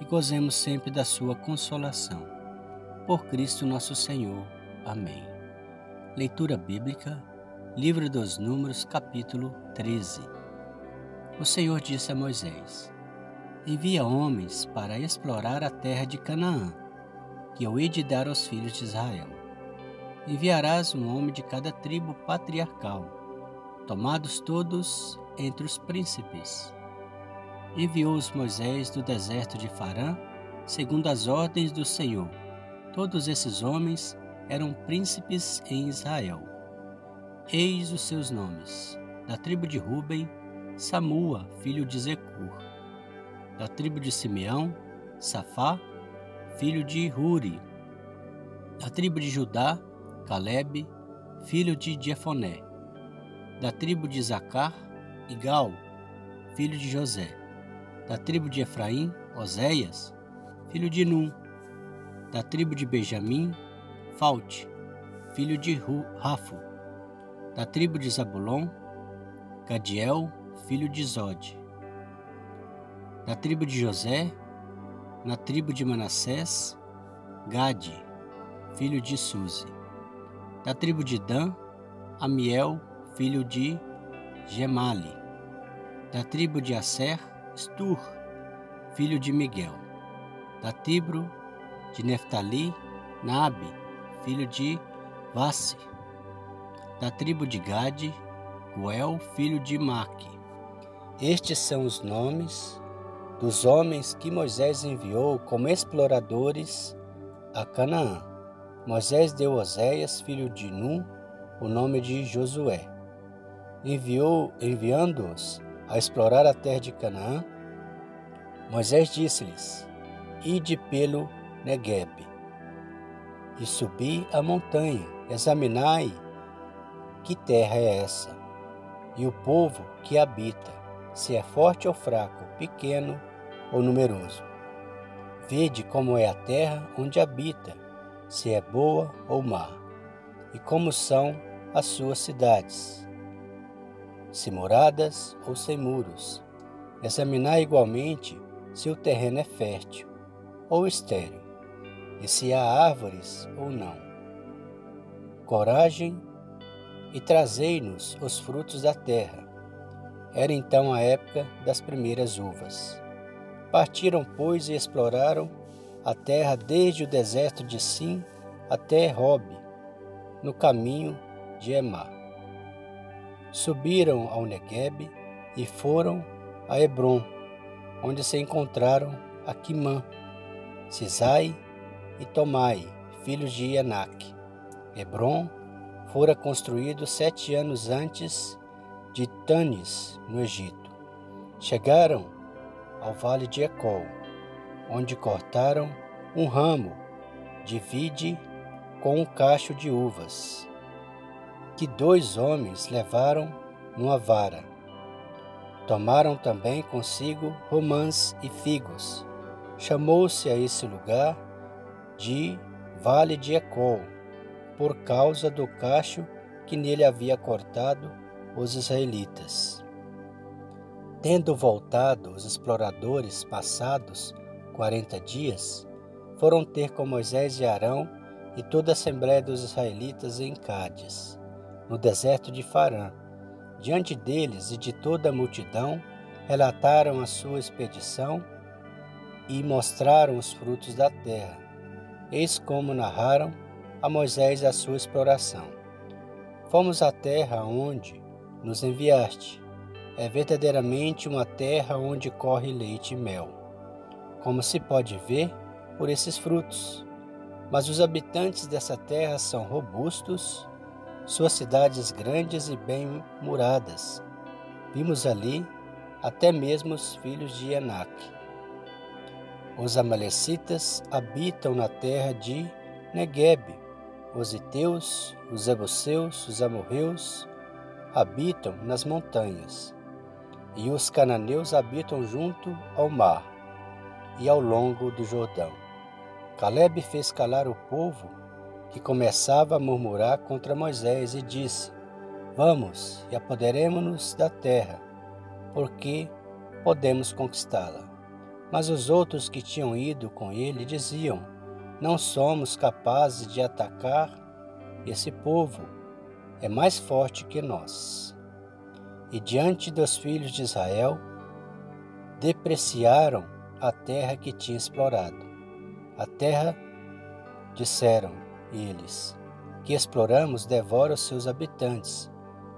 e gozemos sempre da sua consolação. Por Cristo nosso Senhor. Amém. Leitura Bíblica, Livro dos Números, capítulo 13. O Senhor disse a Moisés: Envia homens para explorar a terra de Canaã, que eu hei de dar aos filhos de Israel. Enviarás um homem de cada tribo patriarcal, tomados todos entre os príncipes. Enviou-os Moisés do deserto de Farã, segundo as ordens do Senhor. Todos esses homens eram príncipes em Israel. Eis os seus nomes: da tribo de Ruben, Samua, filho de Zecur; da tribo de Simeão, Safá, filho de Huri; da tribo de Judá, Caleb, filho de Jefoné; da tribo de Zacar, Igal, filho de José; da tribo de Efraim, Oséias, filho de Num; da tribo de Benjamim, Falte, filho de Rafo; da tribo de Zabulon, Gadiel, filho de Zode; da tribo de José, na tribo de Manassés, Gade, filho de Suzi; da tribo de Dan, Amiel, filho de Gemali; da tribo de Asser, Stur, filho de Miguel; da tribo de Neftali, Nabe, filho de Vassi; da tribo de Gade, Guel, filho de Maque. Estes são os nomes dos homens que Moisés enviou como exploradores a Canaã. Moisés deu a Oséias, filho de Num, o nome de Josué. Enviou, enviando-os a explorar a terra de Canaã, Moisés disse-lhes: Ide pelo Negueb e subi a montanha, examinai que terra é essa, e o povo que habita, se é forte ou fraco, pequeno ou numeroso. Vede como é a terra onde habita, se é boa ou má, e como são as suas cidades, se moradas ou sem muros. Examinar igualmente se o terreno é fértil ou estéril, e se há árvores ou não. Coragem e trazei-nos os frutos da terra. Era então a época das primeiras uvas. Partiram, pois, e exploraram a terra desde o deserto de Sim até Robe, no caminho de Emá. Subiram ao Negueb e foram a Hebron, onde se encontraram Aquimã, Cisai e Tomai, filhos de Anak. Hebron fora construído sete anos antes de Tanis, no Egito. Chegaram ao vale de Ecol, onde cortaram um ramo de vide com um cacho de uvas, que dois homens levaram numa vara. Tomaram também consigo romãs e figos. Chamou-se a esse lugar de Vale de Ecol, por causa do cacho que nele havia cortado os israelitas. Tendo voltado os exploradores passados quarenta dias, foram ter com Moisés e Arão e toda a assembléia dos israelitas em Cádiz, no deserto de Farã. Diante deles e de toda a multidão, relataram a sua expedição e mostraram os frutos da terra. Eis como narraram a Moisés a sua exploração. Fomos à terra onde nos enviaste. É verdadeiramente uma terra onde corre leite e mel, como se pode ver por esses frutos. Mas os habitantes dessa terra são robustos, suas cidades grandes e bem muradas. Vimos ali até mesmo os filhos de Enac. Os amalecitas habitam na terra de Negueb. Os iteus, os jebuseus, os amorreus habitam nas montanhas. E os cananeus habitam junto ao mar e ao longo do Jordão. Caleb fez calar o povo que começava a murmurar contra Moisés e disse: Vamos e apoderemos-nos da terra, porque podemos conquistá-la. Mas os outros que tinham ido com ele diziam: Não somos capazes de atacar esse povo, é mais forte que nós. E diante dos filhos de Israel, depreciaram a terra que tinha explorado. A terra, disseram eles, que exploramos devora os seus habitantes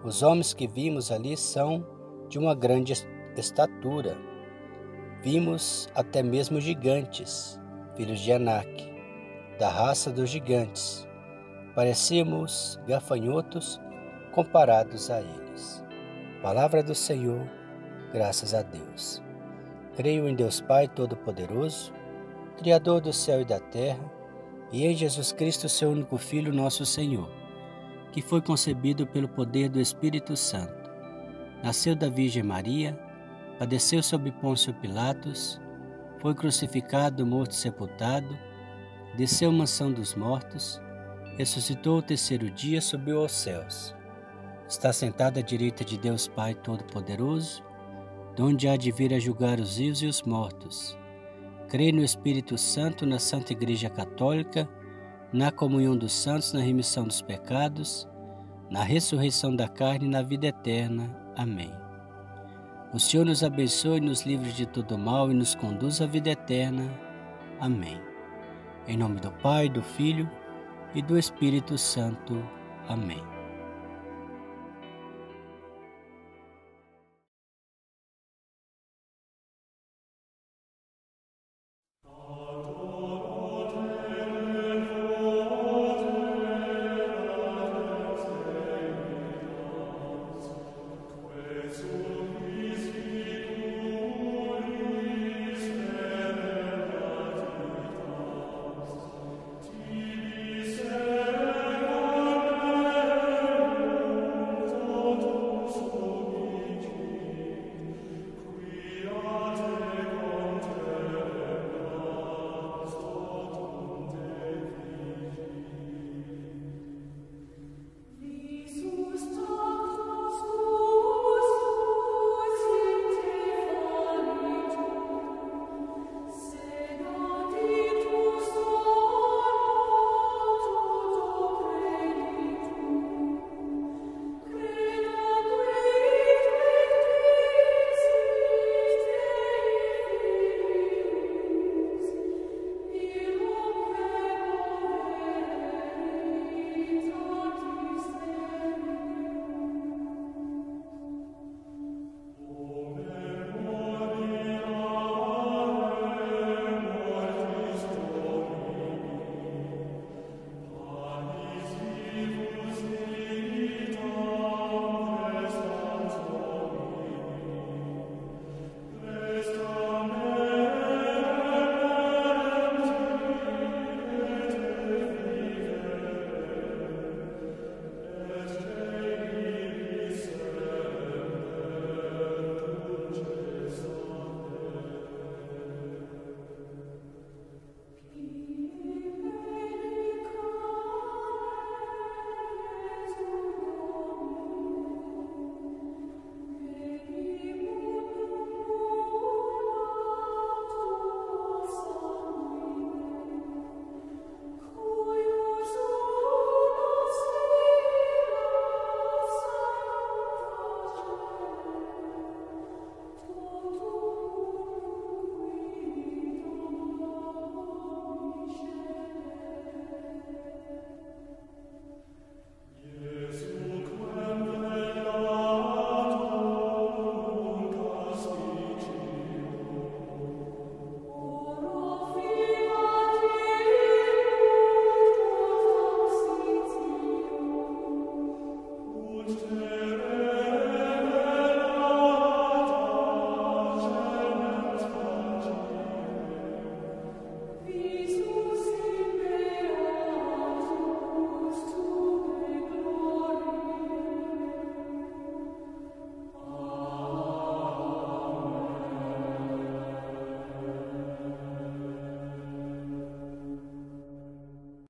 os homens que vimos ali são de uma grande estatura. Vimos até mesmo gigantes, filhos de Anak, da raça dos gigantes. Parecíamos gafanhotos comparados a eles. Palavra do Senhor, graças a Deus. Creio em Deus Pai Todo-Poderoso, Criador do céu e da terra, e em Jesus Cristo, seu único Filho, nosso Senhor que foi concebido pelo poder do Espírito Santo. Nasceu da Virgem Maria, padeceu sob Pôncio Pilatos, foi crucificado, morto e sepultado, desceu à mansão dos mortos, ressuscitou o terceiro dia, subiu aos céus. Está sentado à direita de Deus Pai Todo-Poderoso, donde há de vir a julgar os vivos e os mortos. Creio no Espírito Santo, na Santa Igreja Católica, na comunhão dos santos, na remissão dos pecados, na ressurreição da carne e na vida eterna. Amém. O Senhor nos abençoe, nos livre de todo mal e nos conduz à vida eterna. Amém. Em nome do Pai, do Filho e do Espírito Santo. Amém.